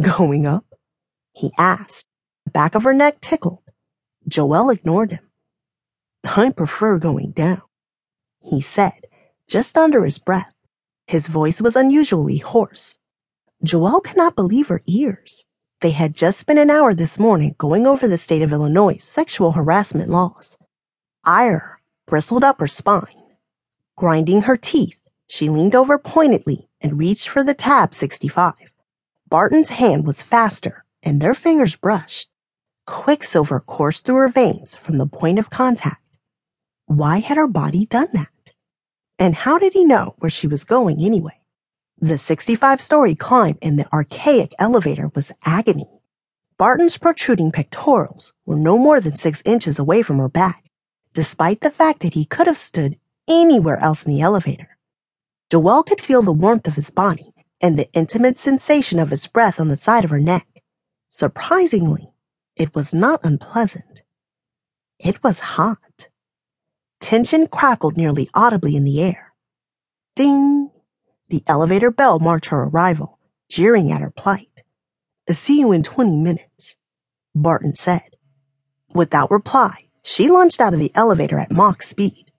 Going up? He asked. The back of her neck tickled. Joelle ignored him. I prefer going down, he said, just under his breath. His voice was unusually hoarse. Joelle could not believe her ears. They had just spent an hour this morning going over the state of Illinois sexual harassment laws. Ire bristled up her spine. Grinding her teeth, she leaned over pointedly and reached for the tab 65. Barton's hand was faster, and their fingers brushed. Quicksilver coursed through her veins from the point of contact. Why had her body done that? And how did he know where she was going anyway? The 65 story climb in the archaic elevator was agony. Barton's protruding pectorals were no more than six inches away from her back, despite the fact that he could have stood anywhere else in the elevator. Joelle could feel the warmth of his body and the intimate sensation of his breath on the side of her neck. Surprisingly, it was not unpleasant. It was hot. Tension crackled nearly audibly in the air. Ding! The elevator bell marked her arrival, jeering at her plight. See you in 20 minutes, Barton said. Without reply, she lunged out of the elevator at Mach speed.